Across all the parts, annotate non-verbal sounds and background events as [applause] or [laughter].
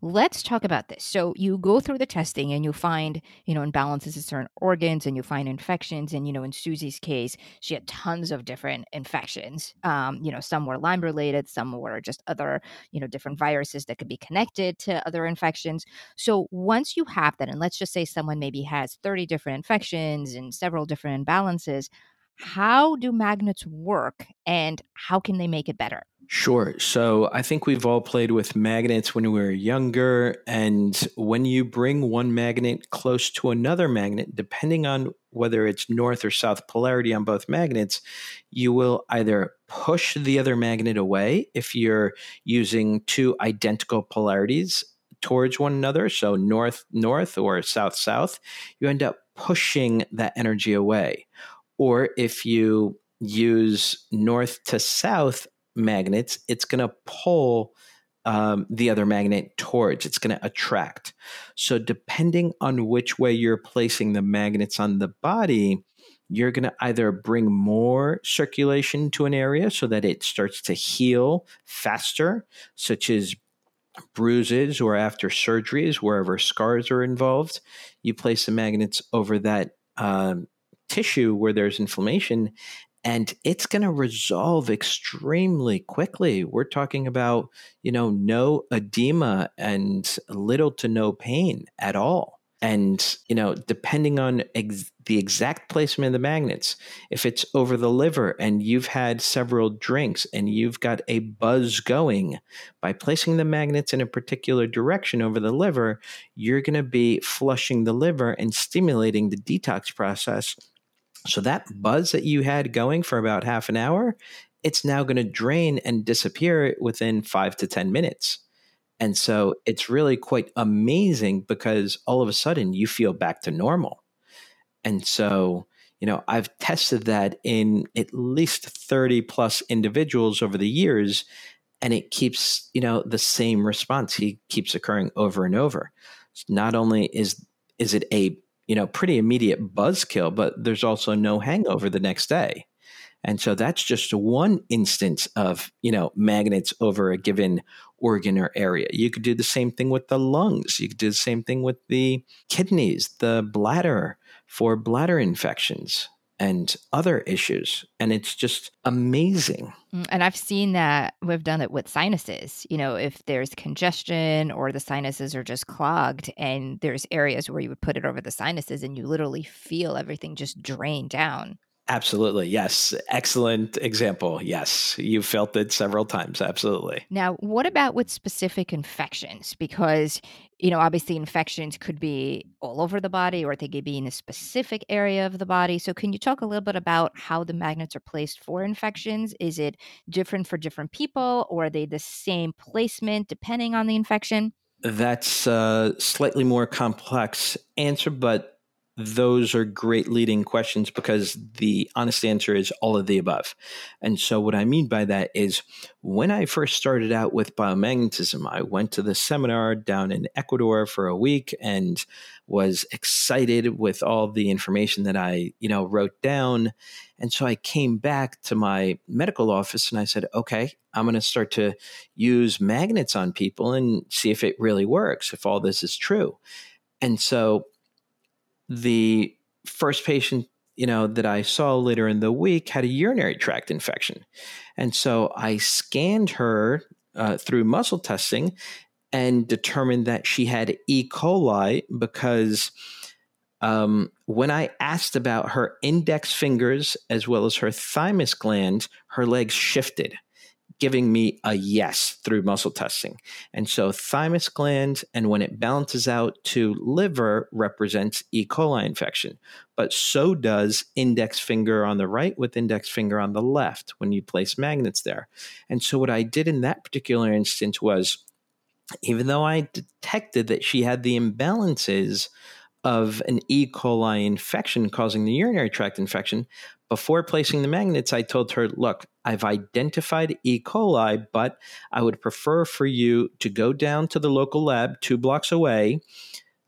let's talk about this. So you go through the testing and you find, you know, imbalances in certain organs and you find infections. And, you know, in Susie's case, she had tons of different infections. Um, you know, some were Lyme related, some were just other, you know, different viruses that could be connected to other infections. So once you have that, and let's just say someone maybe has 30 different infections and several different imbalances, how do magnets work and how can they make it better? Sure. So I think we've all played with magnets when we were younger. And when you bring one magnet close to another magnet, depending on whether it's north or south polarity on both magnets, you will either push the other magnet away if you're using two identical polarities towards one another. So north, north or south, south, you end up pushing that energy away. Or if you use north to south magnets, it's going to pull um, the other magnet towards, it's going to attract. So, depending on which way you're placing the magnets on the body, you're going to either bring more circulation to an area so that it starts to heal faster, such as bruises or after surgeries, wherever scars are involved. You place the magnets over that um, tissue where there's inflammation, and it's going to resolve extremely quickly. We're talking about, you know, no edema and little to no pain at all. And, you know, depending on ex- the exact placement of the magnets, if it's over the liver and you've had several drinks and you've got a buzz going, by placing the magnets in a particular direction over the liver, you're going to be flushing the liver and stimulating the detox process so that buzz that you had going for about half an hour, it's now going to drain and disappear within five to 10 minutes. And so it's really quite amazing because all of a sudden you feel back to normal. And so, you know, I've tested that in at least 30 plus individuals over the years, and it keeps, you know, the same response. He keeps occurring over and over. Not only is is it a you know, pretty immediate buzzkill, but there's also no hangover the next day. And so that's just one instance of, you know, magnets over a given organ or area. You could do the same thing with the lungs. You could do the same thing with the kidneys, the bladder for bladder infections and other issues. And it's just amazing. Mm, and I've seen that we've done it with sinuses. You know, if there's congestion or the sinuses are just clogged, and there's areas where you would put it over the sinuses and you literally feel everything just drain down. Absolutely. Yes. Excellent example. Yes. You felt it several times. Absolutely. Now, what about with specific infections? Because, you know, obviously infections could be all over the body or they could be in a specific area of the body. So, can you talk a little bit about how the magnets are placed for infections? Is it different for different people or are they the same placement depending on the infection? That's a slightly more complex answer, but those are great leading questions because the honest answer is all of the above. And so, what I mean by that is when I first started out with biomagnetism, I went to the seminar down in Ecuador for a week and was excited with all the information that I, you know, wrote down. And so I came back to my medical office and I said, okay, I'm going to start to use magnets on people and see if it really works, if all this is true. And so the first patient you know that I saw later in the week had a urinary tract infection, and so I scanned her uh, through muscle testing and determined that she had E. coli because um, when I asked about her index fingers as well as her thymus gland, her legs shifted giving me a yes through muscle testing. And so thymus gland, and when it balances out to liver, represents E. coli infection. But so does index finger on the right with index finger on the left when you place magnets there. And so what I did in that particular instance was, even though I detected that she had the imbalances of an E. coli infection causing the urinary tract infection, before placing the magnets, I told her, look, I've identified E. coli, but I would prefer for you to go down to the local lab two blocks away,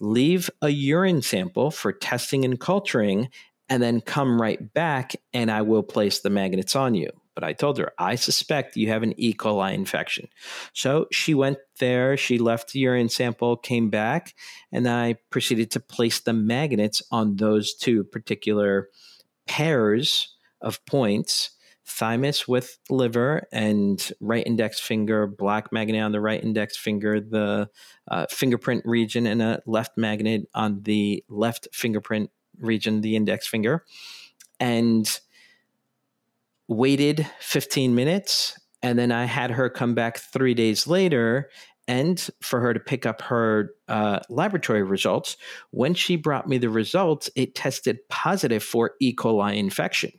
leave a urine sample for testing and culturing, and then come right back and I will place the magnets on you But I told her, I suspect you have an E. coli infection. So she went there, she left the urine sample, came back, and I proceeded to place the magnets on those two particular pairs of points thymus with liver and right index finger, black magnet on the right index finger, the uh, fingerprint region, and a left magnet on the left fingerprint region, the index finger. And waited 15 minutes. And then I had her come back three days later and for her to pick up her uh, laboratory results. When she brought me the results, it tested positive for E. coli infection.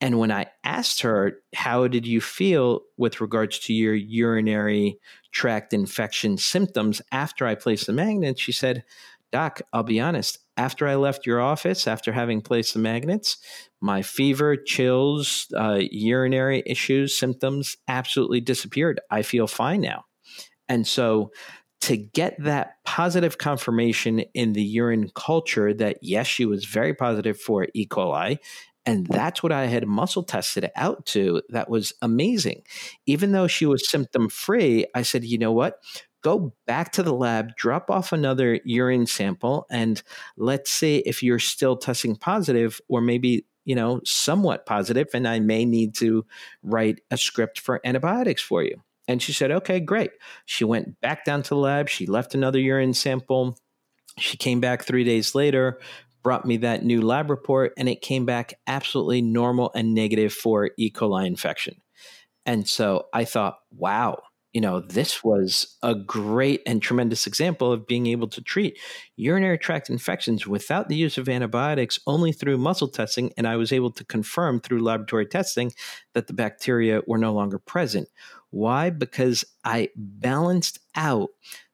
And when I asked her, How did you feel with regards to your urinary tract infection symptoms after I placed the magnet? She said, Doc, I'll be honest, after I left your office, after having placed the magnets, my fever, chills, uh, urinary issues, symptoms absolutely disappeared. I feel fine now. And so to get that positive confirmation in the urine culture that yes, she was very positive for E. coli. And that's what I had muscle tested out to. That was amazing. Even though she was symptom free, I said, you know what? Go back to the lab, drop off another urine sample, and let's see if you're still testing positive or maybe you know, somewhat positive, and I may need to write a script for antibiotics for you. And she said, okay, great. She went back down to the lab. She left another urine sample. She came back three days later, brought me that new lab report, and it came back absolutely normal and negative for E. coli infection. And so I thought, wow, you know, this was a great and tremendous example of being able to treat urinary tract infections without the use of antibiotics, only through muscle testing. And I was able to confirm through laboratory testing that the bacteria were no longer present. Why? Because I balanced out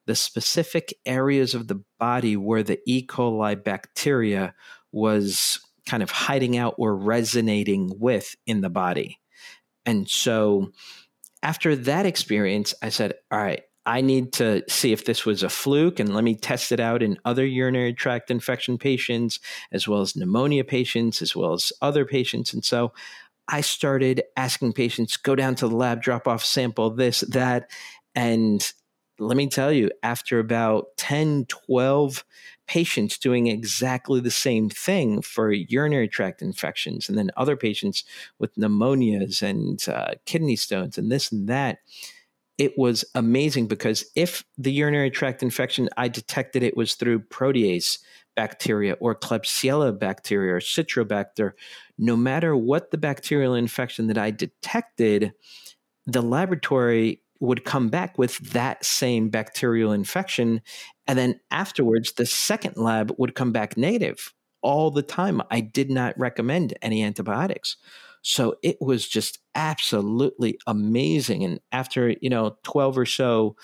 the specific areas of the body where the E. coli bacteria was kind of hiding out or resonating with in the body. And so, after that experience, I said, all right, I need to see if this was a fluke and let me test it out in other urinary tract infection patients, as well as pneumonia patients, as well as other patients. And so I started asking patients, go down to the lab, drop off sample, this, that. And let me tell you, after about 10, 12 patients doing exactly the same thing for urinary tract infections, and then other patients with pneumonias and uh, kidney stones and this and that. It was amazing because if the urinary tract infection, I detected it was through Proteus bacteria or Klebsiella bacteria or Citrobacter, no matter what the bacterial infection that I detected, the laboratory would come back with that same bacterial infection. And then afterwards, the second lab would come back negative all the time. I did not recommend any antibiotics. So it was just absolutely amazing. And after, you know, 12 or so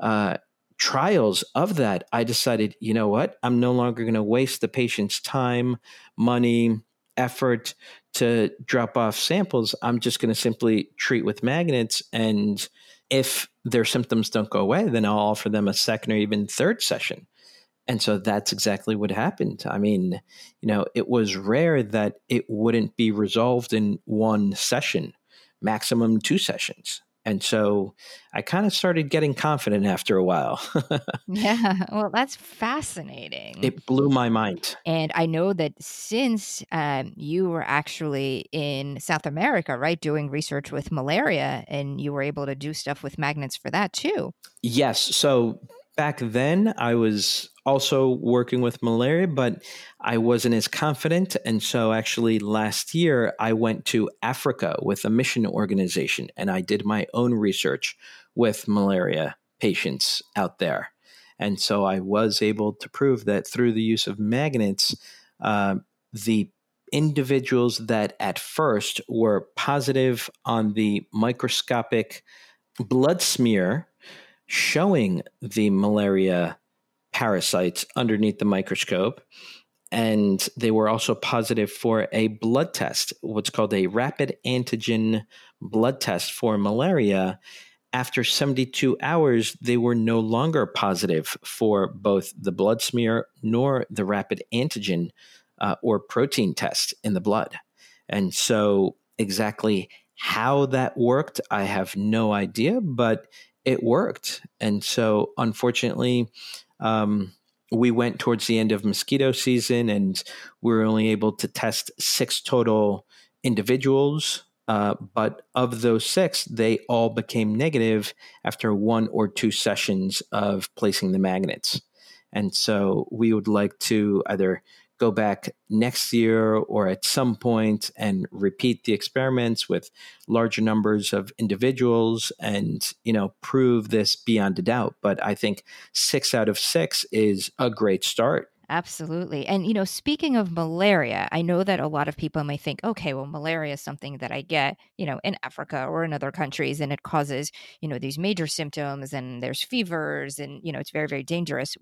uh, trials of that, I decided, you know what? I'm no longer going to waste the patient's time, money, effort to drop off samples. I'm just going to simply treat with magnets and if their symptoms don't go away, then I'll offer them a second or even third session. And so that's exactly what happened. I mean, you know, it was rare that it wouldn't be resolved in one session, maximum two sessions. And so I kind of started getting confident after a while. [laughs] yeah. Well, that's fascinating. It blew my mind. And I know that since um, you were actually in South America, right, doing research with malaria, and you were able to do stuff with magnets for that too. Yes. So back then I was also working with malaria, but I wasn't as confident. And so actually last year I went to Africa with a mission organization and I did my own research with malaria patients out there. And so I was able to prove that through the use of magnets, uh, the individuals that at first were positive on the microscopic blood smear showing the malaria parasites underneath the microscope. And they were also positive for a blood test, what's called a rapid antigen blood test for malaria. After 72 hours, they were no longer positive for both the blood smear nor the rapid antigen uh, or protein test in the blood. And so, exactly How that worked, I have no idea, but it worked. And so, unfortunately, um, we went towards the end of mosquito season and we were only able to test six total individuals. Uh, but of those six, they all became negative after one or two sessions of placing the magnets. And so we would like to either go back next year or at some point and repeat the experiments with larger numbers of individuals and you know prove this beyond a doubt but i think 6 out of 6 is a great start Absolutely. And, you know, speaking of malaria, I know that a lot of people may think, okay, well, malaria is something that I get, you know, in Africa or in other countries, and it causes, you know, these major symptoms and there's fevers and, you know, it's very, very dangerous.